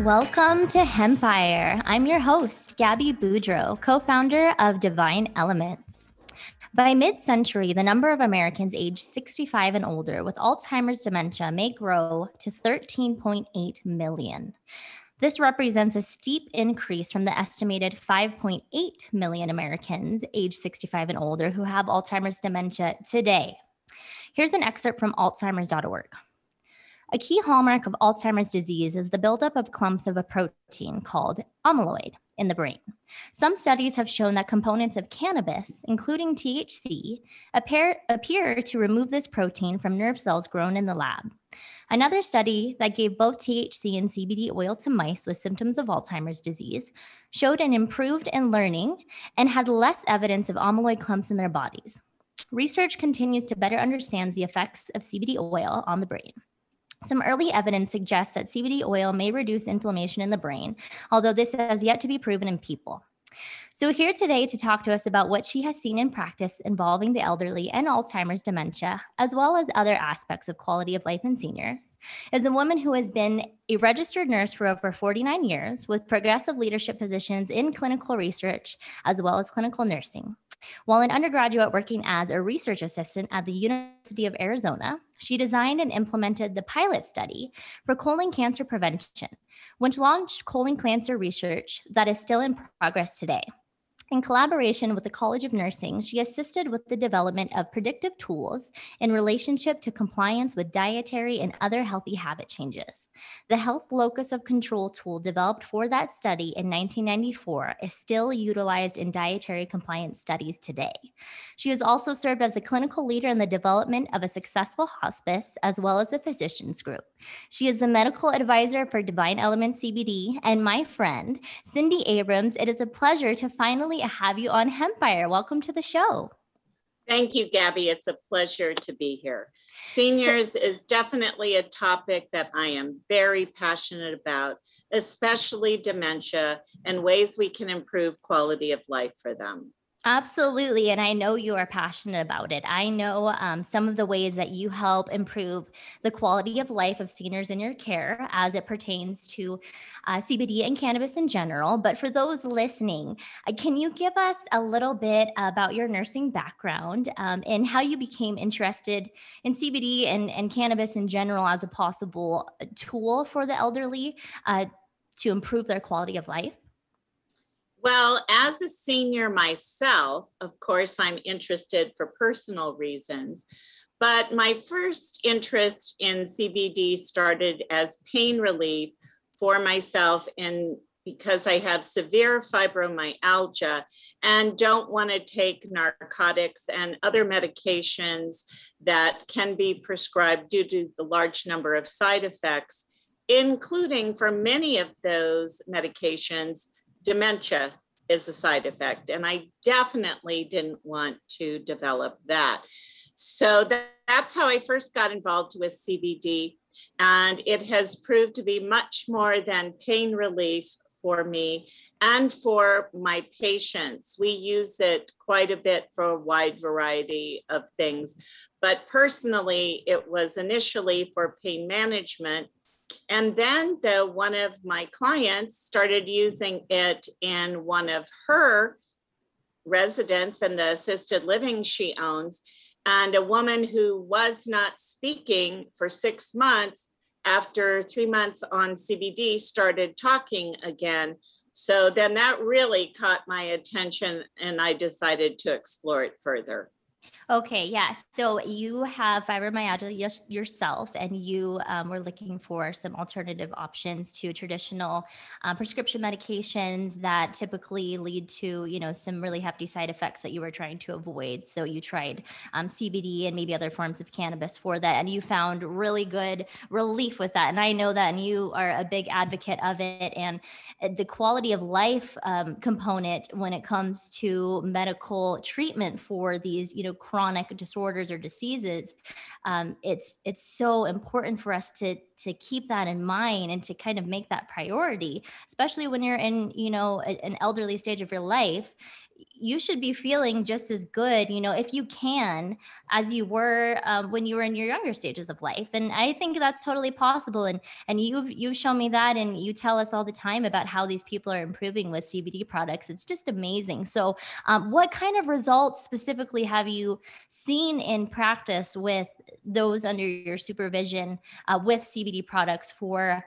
Welcome to Hempire. I'm your host, Gabby Boudreau, co founder of Divine Elements. By mid century, the number of Americans aged 65 and older with Alzheimer's dementia may grow to 13.8 million. This represents a steep increase from the estimated 5.8 million Americans aged 65 and older who have Alzheimer's dementia today. Here's an excerpt from Alzheimer's.org. A key hallmark of Alzheimer's disease is the buildup of clumps of a protein called amyloid in the brain. Some studies have shown that components of cannabis, including THC, appear, appear to remove this protein from nerve cells grown in the lab. Another study that gave both THC and CBD oil to mice with symptoms of Alzheimer's disease showed an improved in learning and had less evidence of amyloid clumps in their bodies. Research continues to better understand the effects of CBD oil on the brain. Some early evidence suggests that CBD oil may reduce inflammation in the brain, although this has yet to be proven in people. So, here today to talk to us about what she has seen in practice involving the elderly and Alzheimer's dementia, as well as other aspects of quality of life in seniors, is a woman who has been a registered nurse for over 49 years with progressive leadership positions in clinical research as well as clinical nursing. While an undergraduate working as a research assistant at the University of Arizona, she designed and implemented the pilot study for colon cancer prevention, which launched colon cancer research that is still in progress today. In collaboration with the College of Nursing, she assisted with the development of predictive tools in relationship to compliance with dietary and other healthy habit changes. The Health Locus of Control tool developed for that study in 1994 is still utilized in dietary compliance studies today. She has also served as a clinical leader in the development of a successful hospice as well as a physicians group. She is the medical advisor for Divine Element CBD and my friend, Cindy Abrams. It is a pleasure to finally have you on Hempire. Welcome to the show. Thank you, Gabby. It's a pleasure to be here. Seniors is definitely a topic that I am very passionate about, especially dementia and ways we can improve quality of life for them. Absolutely. And I know you are passionate about it. I know um, some of the ways that you help improve the quality of life of seniors in your care as it pertains to uh, CBD and cannabis in general. But for those listening, uh, can you give us a little bit about your nursing background um, and how you became interested in CBD and, and cannabis in general as a possible uh, tool for the elderly uh, to improve their quality of life? Well, as a senior myself, of course, I'm interested for personal reasons. But my first interest in CBD started as pain relief for myself and because I have severe fibromyalgia and don't want to take narcotics and other medications that can be prescribed due to the large number of side effects, including for many of those medications, dementia is a side effect. And I definitely didn't want to develop that. So that, that's how I first got involved with CBD. And it has proved to be much more than pain relief for me and for my patients. We use it quite a bit for a wide variety of things. But personally, it was initially for pain management and then the one of my clients started using it in one of her residents and the assisted living she owns. And a woman who was not speaking for six months after three months on CBD started talking again. So then that really caught my attention and I decided to explore it further. Okay, yes. So you have fibromyalgia yourself, and you um, were looking for some alternative options to traditional um, prescription medications that typically lead to, you know, some really hefty side effects that you were trying to avoid. So you tried um, CBD and maybe other forms of cannabis for that, and you found really good relief with that. And I know that, and you are a big advocate of it, and uh, the quality of life um, component when it comes to medical treatment for these, you know, chronic disorders or diseases um, it's it's so important for us to to keep that in mind and to kind of make that priority especially when you're in you know a, an elderly stage of your life you should be feeling just as good, you know, if you can, as you were um, when you were in your younger stages of life. And I think that's totally possible. And and you've you've shown me that, and you tell us all the time about how these people are improving with CBD products. It's just amazing. So, um, what kind of results specifically have you seen in practice with those under your supervision uh, with CBD products for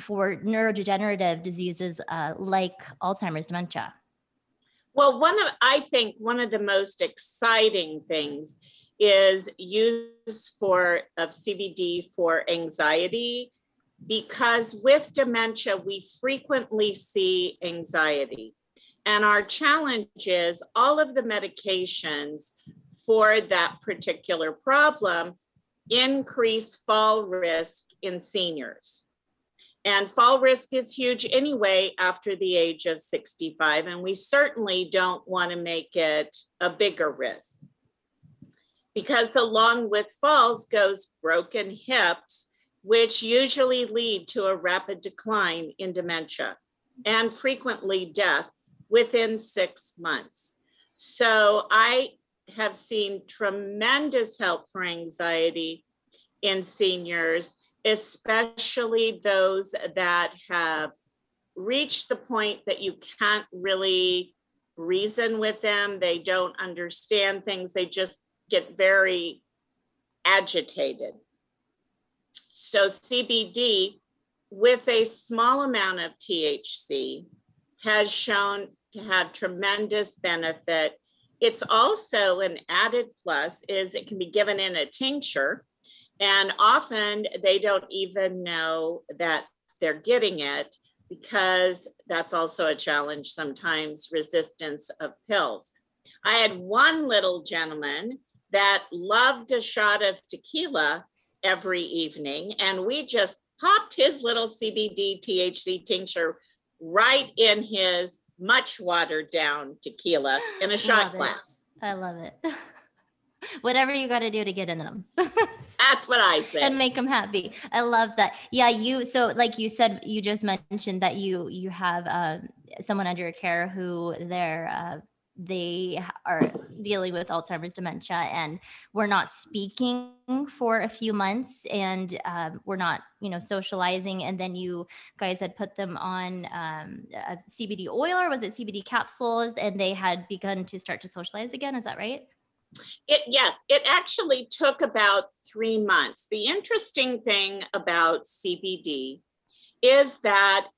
for neurodegenerative diseases uh, like Alzheimer's dementia? Well, one of I think one of the most exciting things is use for of CBD for anxiety because with dementia we frequently see anxiety. And our challenge is all of the medications for that particular problem increase fall risk in seniors. And fall risk is huge anyway after the age of 65. And we certainly don't want to make it a bigger risk. Because along with falls goes broken hips, which usually lead to a rapid decline in dementia and frequently death within six months. So I have seen tremendous help for anxiety in seniors especially those that have reached the point that you can't really reason with them. They don't understand things, they just get very agitated. So, CBD with a small amount of THC has shown to have tremendous benefit. It's also an added plus is it can be given in a tincture and often they don't even know that they're getting it because that's also a challenge sometimes resistance of pills. I had one little gentleman that loved a shot of tequila every evening, and we just popped his little CBD THC tincture right in his much watered down tequila in a shot glass. I love it. Whatever you got to do to get in them. That's what I say. And make them happy. I love that. Yeah, you. So, like you said, you just mentioned that you you have uh, someone under your care who they're uh, they are dealing with Alzheimer's dementia, and we're not speaking for a few months, and uh, we're not, you know, socializing. And then you guys had put them on um, CBD oil, or was it CBD capsules? And they had begun to start to socialize again. Is that right? It yes, it actually took about three months. The interesting thing about CBD is that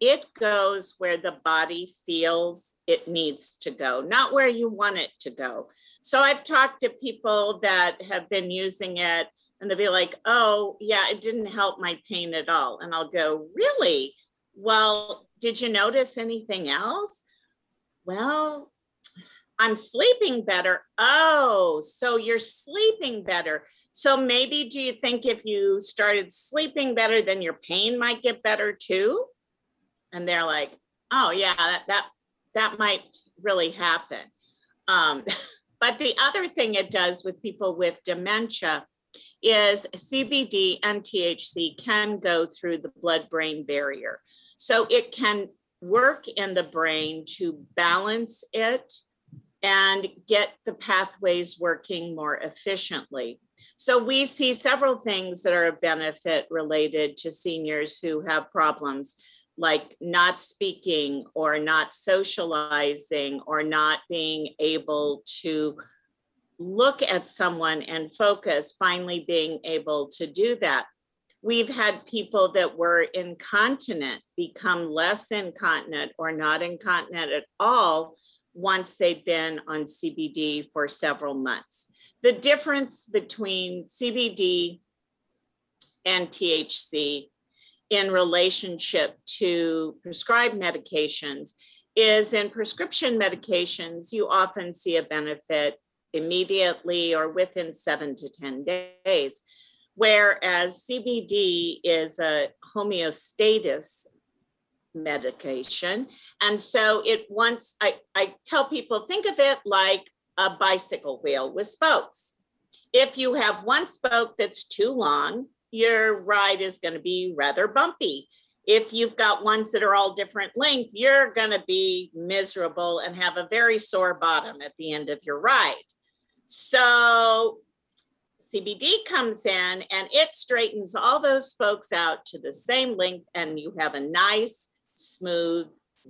it goes where the body feels it needs to go, not where you want it to go. So I've talked to people that have been using it and they'll be like, oh, yeah, it didn't help my pain at all. And I'll go, really? Well, did you notice anything else? Well, I'm sleeping better. Oh, so you're sleeping better. So maybe do you think if you started sleeping better, then your pain might get better too? And they're like, oh yeah, that that, that might really happen. Um, but the other thing it does with people with dementia is CBD and THC can go through the blood brain barrier. So it can work in the brain to balance it and get the pathways working more efficiently. So we see several things that are a benefit related to seniors who have problems like not speaking or not socializing or not being able to look at someone and focus, finally being able to do that. We've had people that were incontinent become less incontinent or not incontinent at all once they've been on CBD for several months. The difference between CBD and THC in relationship to prescribed medications is in prescription medications, you often see a benefit immediately or within seven to 10 days. Whereas CBD is a homeostasis medication. And so it once I, I tell people think of it like a bicycle wheel with spokes. If you have one spoke that's too long, your ride is going to be rather bumpy. if you've got ones that are all different length, you're going to be miserable and have a very sore bottom at the end of your ride. So CBD comes in and it straightens all those spokes out to the same length, and you have a nice, smooth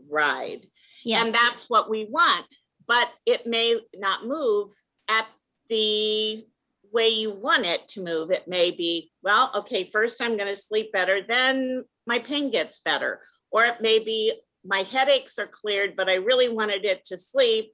ride. Yes. And that's what we want. But it may not move at the way you want it to move. It may be, well, okay, first I'm going to sleep better, then my pain gets better. Or it may be, my headaches are cleared, but I really wanted it to sleep,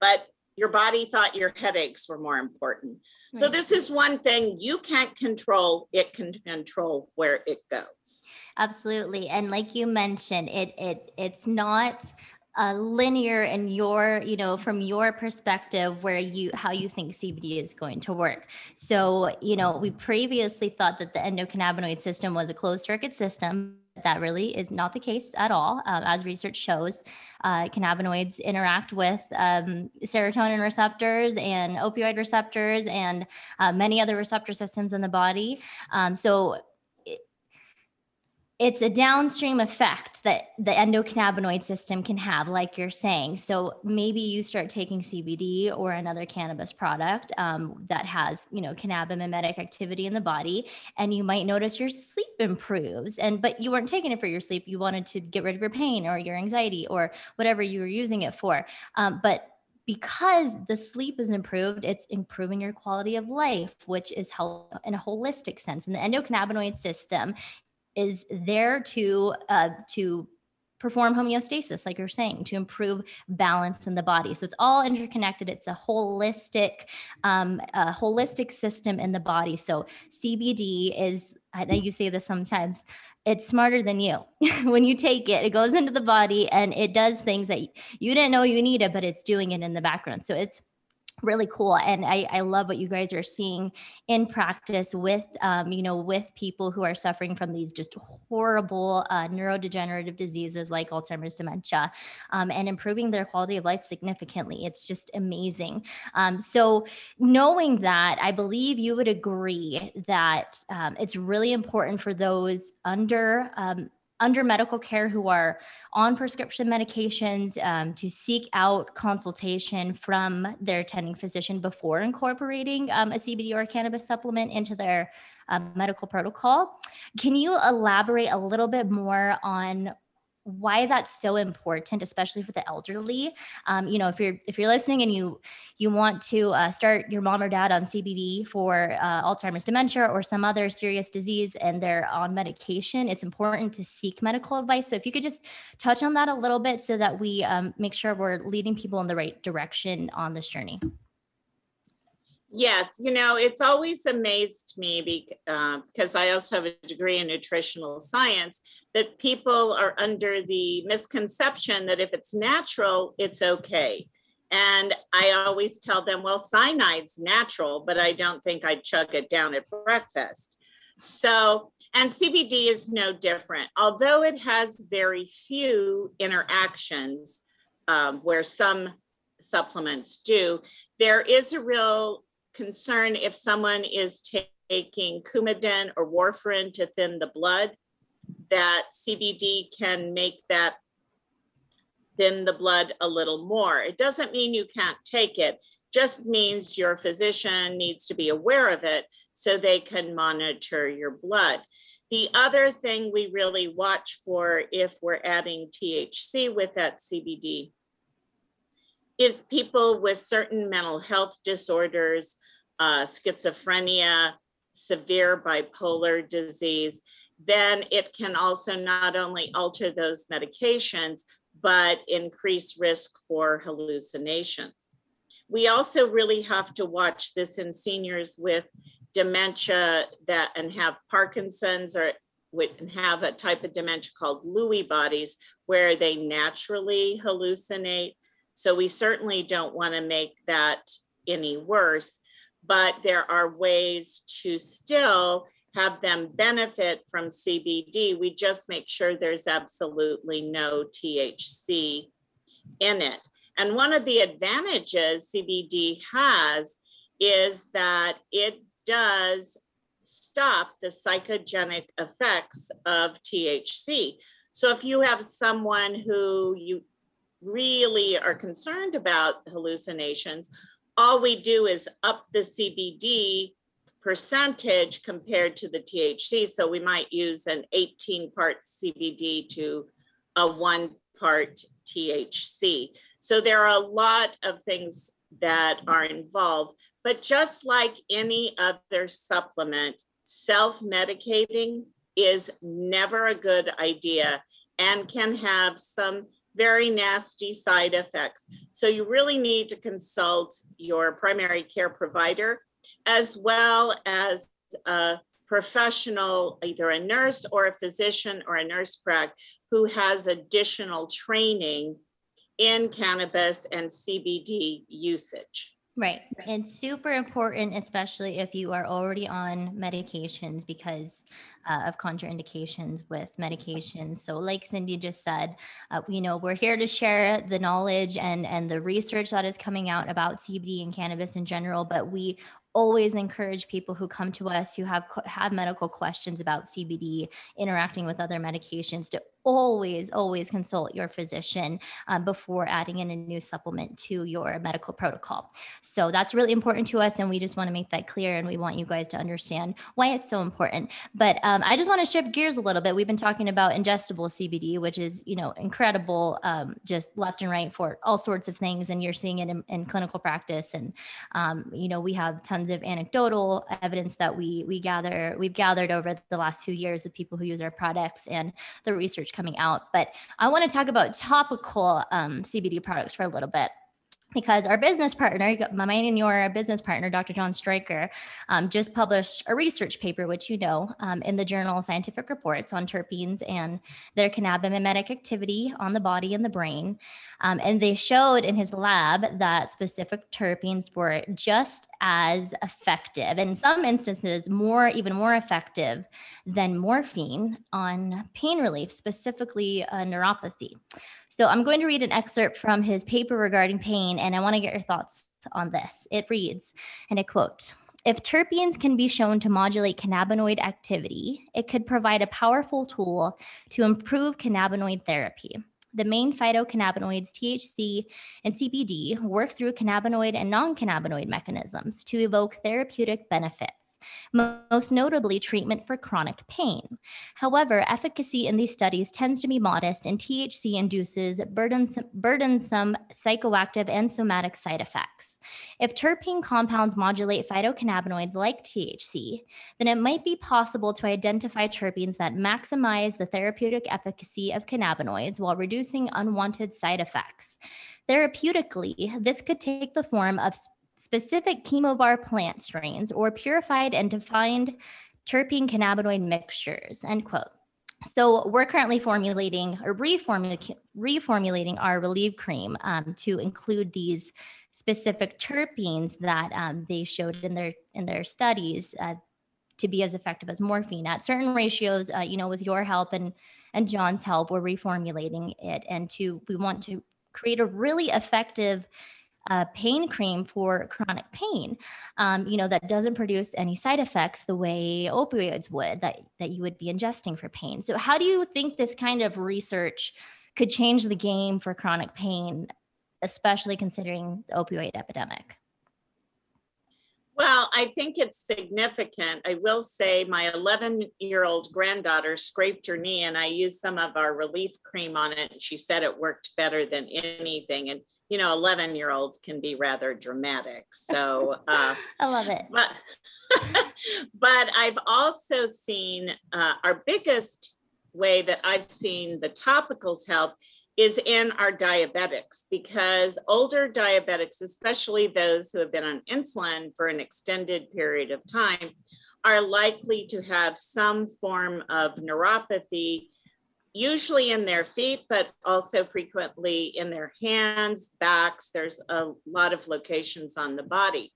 but your body thought your headaches were more important. So this is one thing you can't control, it can control where it goes. Absolutely. And like you mentioned, it it it's not uh, linear in your you know from your perspective where you how you think cbd is going to work so you know we previously thought that the endocannabinoid system was a closed circuit system that really is not the case at all. Um, as research shows uh, cannabinoids interact with um, serotonin receptors and opioid receptors and uh, many other receptor systems in the body. Um, so it's a downstream effect that the endocannabinoid system can have, like you're saying. So maybe you start taking CBD or another cannabis product um, that has, you know, cannabimimetic activity in the body, and you might notice your sleep improves. And but you weren't taking it for your sleep; you wanted to get rid of your pain or your anxiety or whatever you were using it for. Um, but because the sleep is improved, it's improving your quality of life, which is health in a holistic sense. And the endocannabinoid system is there to uh, to perform homeostasis like you're saying to improve balance in the body. So it's all interconnected. It's a holistic um, a holistic system in the body. So cbd is i know you say this sometimes it's smarter than you. When you take it it goes into the body and it does things that you didn't know you needed but it's doing it in the background. So it's really cool and I, I love what you guys are seeing in practice with um, you know with people who are suffering from these just horrible uh, neurodegenerative diseases like alzheimer's dementia um, and improving their quality of life significantly. It's just amazing. Um, so knowing that i believe you would agree that um, it's really important for those under um, under medical care who are on prescription medications um, to seek out consultation from their attending physician before incorporating um, a CBD or cannabis supplement into their uh, medical protocol. Can you elaborate a little bit more on why that's so important especially for the elderly. Um, you know if you're if you're listening and you you want to uh, start your mom or dad on cbd for uh, alzheimer's dementia or some other serious disease and they're on medication it's important to seek medical advice. So if you could just touch on that a little bit so that we um, make sure we're leading people in the right direction on this journey. Yes, you know, it's always amazed me because uh, I also have a degree in nutritional science that people are under the misconception that if it's natural, it's okay. And I always tell them, well, cyanide's natural, but I don't think I'd chug it down at breakfast. So, and CBD is no different, although it has very few interactions um, where some supplements do. There is a real concern if someone is taking Coumadin or warfarin to thin the blood, that CBD can make that thin the blood a little more. It doesn't mean you can't take it, just means your physician needs to be aware of it so they can monitor your blood. The other thing we really watch for if we're adding THC with that CBD is people with certain mental health disorders, uh, schizophrenia, severe bipolar disease, then it can also not only alter those medications, but increase risk for hallucinations. We also really have to watch this in seniors with dementia that and have Parkinson's or and have a type of dementia called Lewy bodies where they naturally hallucinate so we certainly don't want to make that any worse, but there are ways to still have them benefit from CBD. We just make sure there's absolutely no THC in it. And one of the advantages CBD has is that it does stop the psychogenic effects of THC. So if you have someone who you really are concerned about hallucinations, all we do is up the CBD percentage compared to the THC. So we might use an 18 part CBD to a one part THC. So there are a lot of things that are involved. But just like any other supplement, self medicating is never a good idea and can have some very nasty side effects. So you really need to consult your primary care provider as well as a professional, either a nurse or a physician or a nurse prac who has additional training in cannabis and CBD usage. Right. It's super important, especially if you are already on medications because uh, of contraindications with medications. So, like Cindy just said, uh, you know, we're here to share the knowledge and and the research that is coming out about CBD and cannabis in general, but we always encourage people who come to us who have have medical questions about CBD interacting with other medications to always, always consult your physician um, before adding in a new supplement to your medical protocol. So that's really important to us. And we just want to make that clear. And we want you guys to understand why it's so important. But um, I just want to shift gears a little bit. We've been talking about ingestible CBD, which is, you know, incredible, um, just left and right for all sorts of things. And you're seeing it in, in clinical practice. And, um, you know, we have tons of anecdotal evidence that we, we gather, we've gathered over the last few years of people who use our products and the research coming out. But I want to talk about topical um, CBD products for a little bit because our business partner, my mine and your business partner, Dr. John Streicher, um, just published a research paper, which you know, um, in the journal Scientific Reports on terpenes and their cannabinoid activity on the body and the brain. Um, and they showed in his lab that specific terpenes were just as effective, in some instances, more even more effective than morphine on pain relief, specifically uh, neuropathy. So I'm going to read an excerpt from his paper regarding pain, and I want to get your thoughts on this. It reads, and I quote, if terpenes can be shown to modulate cannabinoid activity, it could provide a powerful tool to improve cannabinoid therapy the main phytocannabinoids, THC and CBD, work through cannabinoid and non cannabinoid mechanisms to evoke therapeutic benefits, most notably treatment for chronic pain. However, efficacy in these studies tends to be modest, and THC induces burdensome, burdensome psychoactive and somatic side effects. If terpene compounds modulate phytocannabinoids like THC, then it might be possible to identify terpenes that maximize the therapeutic efficacy of cannabinoids while reducing reducing unwanted side effects. Therapeutically, this could take the form of specific chemovar plant strains or purified and defined terpene cannabinoid mixtures, end quote. So we're currently formulating or reformulating, our relief cream um, to include these specific terpenes that um, they showed in their in their studies uh, to be as effective as morphine at certain ratios. Uh, you know, with your help and and John's help, we're reformulating it. And to we want to create a really effective uh, pain cream for chronic pain, um, you know, that doesn't produce any side effects the way opioids would that, that you would be ingesting for pain. So, how do you think this kind of research could change the game for chronic pain, especially considering the opioid epidemic? Well, I think it's significant. I will say my 11 year old granddaughter scraped her knee and I used some of our relief cream on it. And she said it worked better than anything. And, you know, 11 year olds can be rather dramatic. So uh, I love it. But, but I've also seen uh, our biggest way that I've seen the topicals help is in our diabetics because older diabetics, especially those who have been on insulin for an extended period of time, are likely to have some form of neuropathy, usually in their feet, but also frequently in their hands, backs. There's a lot of locations on the body.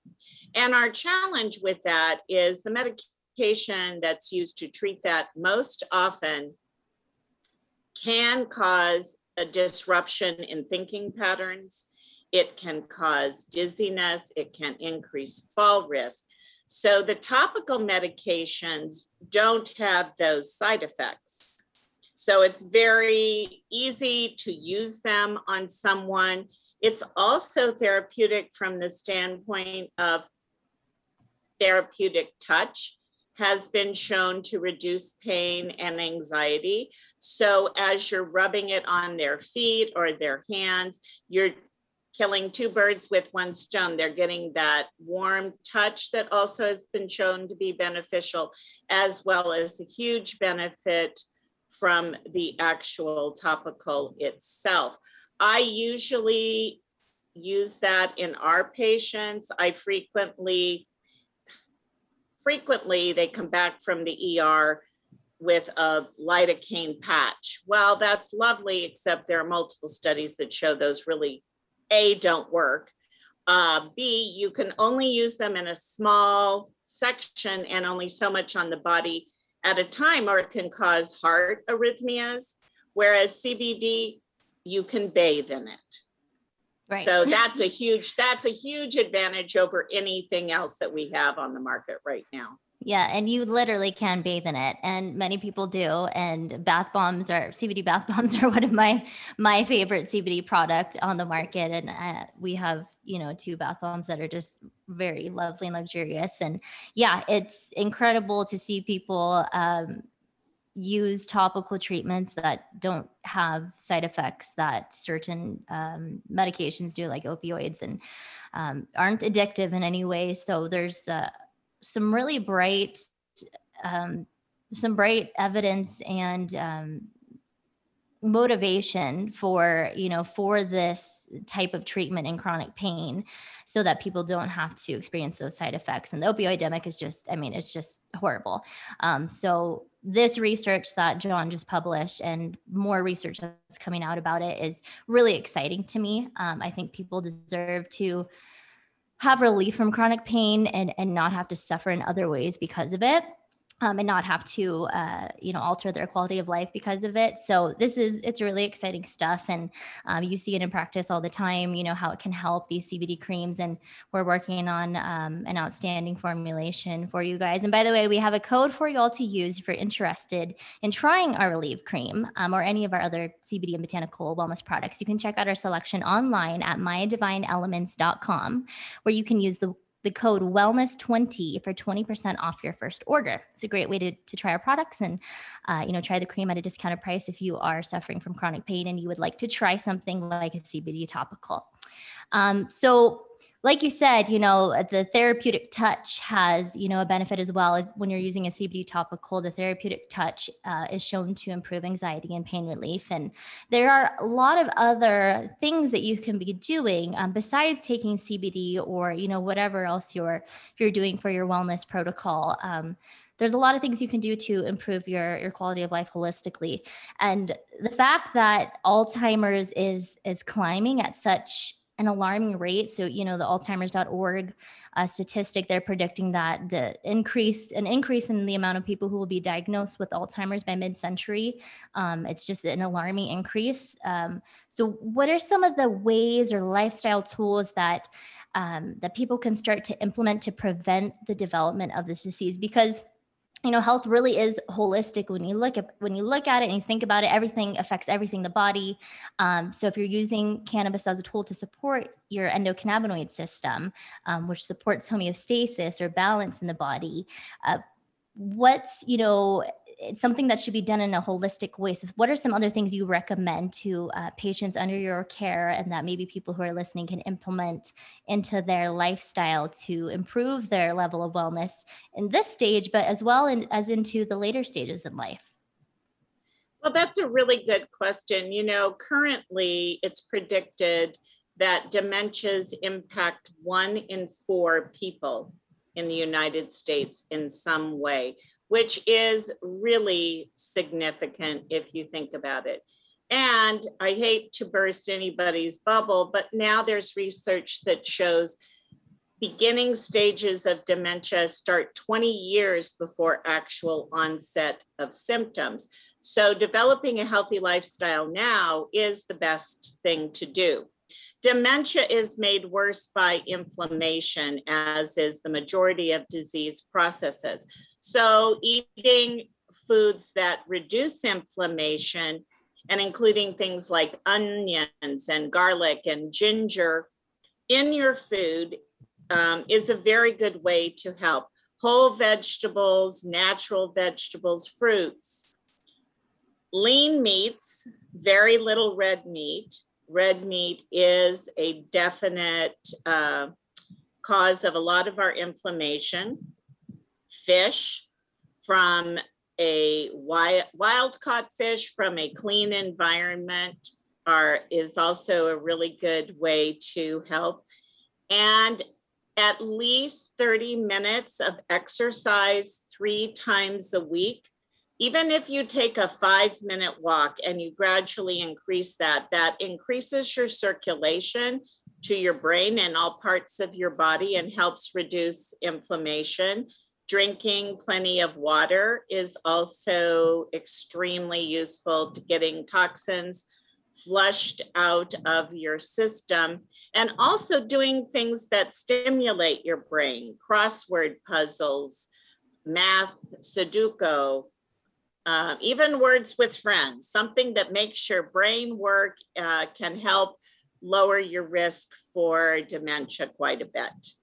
And our challenge with that is the medication that's used to treat that most often can cause a disruption in thinking patterns. It can cause dizziness. It can increase fall risk. So the topical medications don't have those side effects. So it's very easy to use them on someone. It's also therapeutic from the standpoint of therapeutic touch has been shown to reduce pain and anxiety. So as you're rubbing it on their feet or their hands, you're killing two birds with one stone. They're getting that warm touch that also has been shown to be beneficial, as well as a huge benefit from the actual topical itself. I usually use that in our patients. I frequently frequently they come back from the ER with a lidocaine patch. Well, that's lovely, except there are multiple studies that show those really, A, don't work. Uh, B, you can only use them in a small section and only so much on the body at a time, or it can cause heart arrhythmias. Whereas CBD, you can bathe in it. Right. So that's a huge, that's a huge advantage over anything else that we have on the market right now. Yeah, and you literally can bathe in it, and many people do. And bath bombs are CBD bath bombs are one of my my favorite CBD product on the market, and uh, we have you know two bath bombs that are just very lovely and luxurious. And yeah, it's incredible to see people um, use topical treatments that don't have side effects that certain um, medications do, like opioids, and um, aren't addictive in any way. So there's uh, some really bright, um, some bright evidence and um, motivation for you know for this type of treatment in chronic pain so that people don't have to experience those side effects and the opioid epidemic is just i mean it's just horrible um, so this research that john just published and more research that's coming out about it is really exciting to me. Um, i think people deserve to have relief from chronic pain and and not have to suffer in other ways because of it um, and not have to uh, you know alter their quality of life because of it. So this is it's really exciting stuff and um, you see it in practice all the time you know how it can help these cbd creams and we're working on um, an outstanding formulation for you guys. And by the way we have a code for you all to use if you're interested in trying our relieve cream um, or any of our other cbd and botanical wellness products. You can check out our selection online at mydivineelements.com where you can use the the code wellness20 for 20% off your first order. It's a great way to, to try our products and, uh, you know, try the cream at a discounted price if you are suffering from chronic pain and you would like to try something like a CBD topical. Um, so like you said, you know, the therapeutic touch has, you know, a benefit as well as when you're using a CBD topical, the therapeutic touch uh, is shown to improve anxiety and pain relief. And there are a lot of other things that you can be doing um, besides taking CBD or, you know, whatever else you're you're doing for your wellness protocol. Um, there's a lot of things you can do to improve your your quality of life holistically and the fact that alzheimer's is is climbing at such an alarming rate. So, you know, the Alzheimer's.org uh, statistic, they're predicting that the increase, an increase in the amount of people who will be diagnosed with Alzheimer's by mid-century. Um, it's just an alarming increase. Um, so, what are some of the ways or lifestyle tools that um, that people can start to implement to prevent the development of this disease? Because you know health really is holistic when you look at when you look at it and you think about it everything affects everything the body. Um, so if you're using cannabis as a tool to support your endocannabinoid system um, which supports homeostasis or balance in the body uh, what's you know it's something that should be done in a holistic way. So, what are some other things you recommend to uh, patients under your care, and that maybe people who are listening can implement into their lifestyle to improve their level of wellness in this stage, but as well in, as into the later stages in life? Well, that's a really good question. You know, currently it's predicted that dementias impact one in four people in the United States in some way which is really significant if you think about it. And I hate to burst anybody's bubble, but now there's research that shows beginning stages of dementia start 20 years before actual onset of symptoms. So developing a healthy lifestyle now is the best thing to do. Dementia is made worse by inflammation, as is the majority of disease processes. So, eating foods that reduce inflammation and including things like onions and garlic and ginger in your food um, is a very good way to help. Whole vegetables, natural vegetables, fruits, lean meats, very little red meat. Red meat is a definite uh, cause of a lot of our inflammation. Fish from a wild, wild caught fish from a clean environment are is also a really good way to help. And at least 30 minutes of exercise three times a week. Even if you take a five minute walk and you gradually increase that, that increases your circulation to your brain and all parts of your body and helps reduce inflammation. Drinking plenty of water is also extremely useful to getting toxins flushed out of your system and also doing things that stimulate your brain crossword puzzles math sudoku uh, even words with friends something that makes your brain work uh, can help lower your risk for dementia quite a bit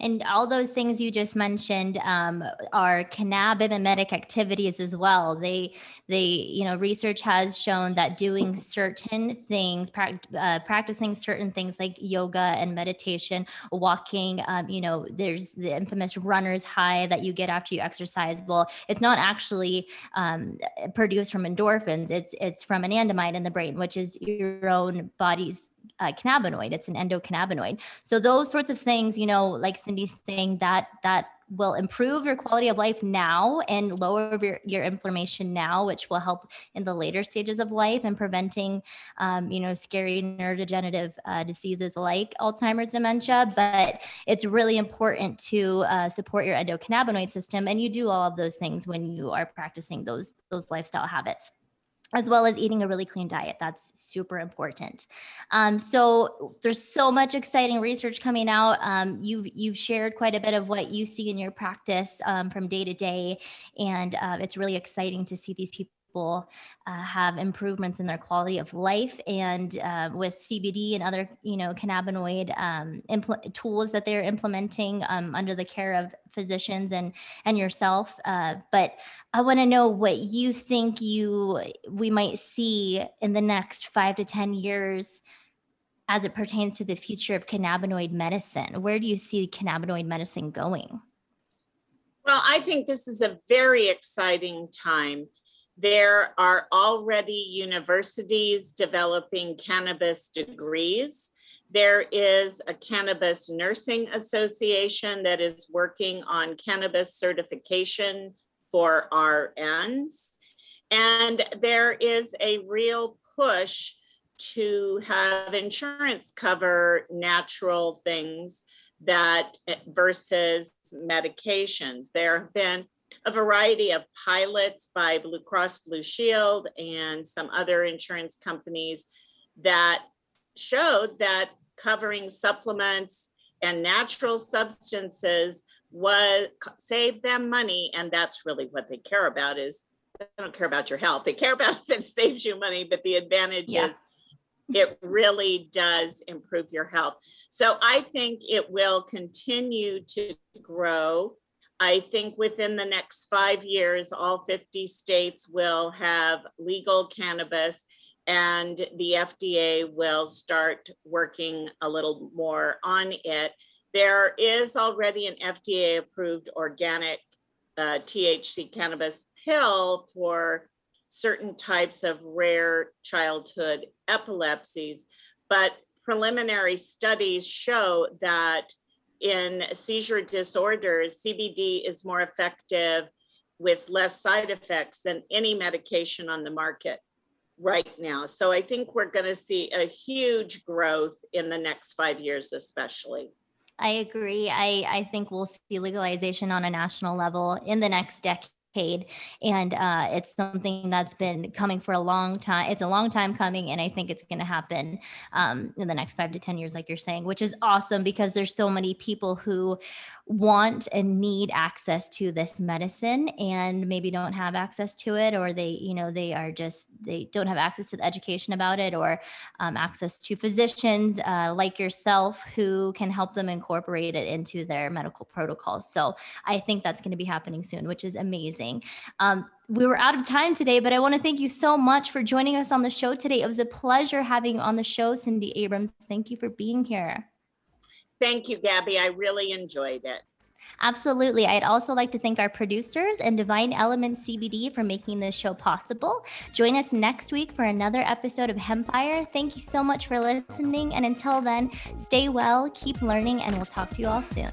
and all those things you just mentioned um, are cannabinoid activities as well. They, they, you know, research has shown that doing certain things, pra- uh, practicing certain things like yoga and meditation, walking, um, you know, there's the infamous runner's high that you get after you exercise. Well, it's not actually um, produced from endorphins. It's it's from anandamide in the brain, which is your own body's uh, cannabinoid. It's an endocannabinoid. So those sorts of things, you know, like Cindy's saying that that will improve your quality of life now and lower your, your inflammation now, which will help in the later stages of life and preventing, um, you know, scary neurodegenerative uh, diseases like Alzheimer's dementia. But it's really important to uh, support your endocannabinoid system, and you do all of those things when you are practicing those those lifestyle habits as well as eating a really clean diet. That's super important. Um, so there's so much exciting research coming out. Um, you've you've shared quite a bit of what you see in your practice um, from day to day, and uh, it's really exciting to see these people people uh, have improvements in their quality of life and uh, with cbd and other you know cannabinoid um, impl- tools that they're implementing um, under the care of physicians and and yourself uh, but i want to know what you think you we might see in the next five to ten years as it pertains to the future of cannabinoid medicine where do you see cannabinoid medicine going well, I think this is a very exciting time. There are already universities developing cannabis degrees. There is a Cannabis Nursing Association that is working on cannabis certification for RNs. And there is a real push to have insurance cover natural things that versus medications. There have been a variety of pilots by Blue Cross Blue Shield and some other insurance companies that showed that covering supplements and natural substances was saved them money and that's really what they care about is they don't care about your health they care about if it saves you money but the advantage yeah. is it really does improve your health so i think it will continue to grow I think within the next five years, all 50 states will have legal cannabis and the FDA will start working a little more on it. There is already an FDA approved organic uh, THC cannabis pill for certain types of rare childhood epilepsies, but preliminary studies show that in seizure disorders, CBD is more effective with less side effects than any medication on the market right now. So I think we're going to see a huge growth in the next five years, especially. I agree. I, I think we'll see legalization on a national level in the next decade and uh, it's something that's been coming for a long time it's a long time coming and i think it's going to happen um, in the next five to ten years like you're saying which is awesome because there's so many people who want and need access to this medicine and maybe don't have access to it or they you know they are just they don't have access to the education about it or um, access to physicians uh, like yourself who can help them incorporate it into their medical protocols so i think that's going to be happening soon which is amazing um, we were out of time today, but I want to thank you so much for joining us on the show today. It was a pleasure having you on the show, Cindy Abrams. Thank you for being here. Thank you, Gabby. I really enjoyed it. Absolutely. I'd also like to thank our producers and Divine Elements CBD for making this show possible. Join us next week for another episode of Hempire. Thank you so much for listening. And until then, stay well, keep learning, and we'll talk to you all soon.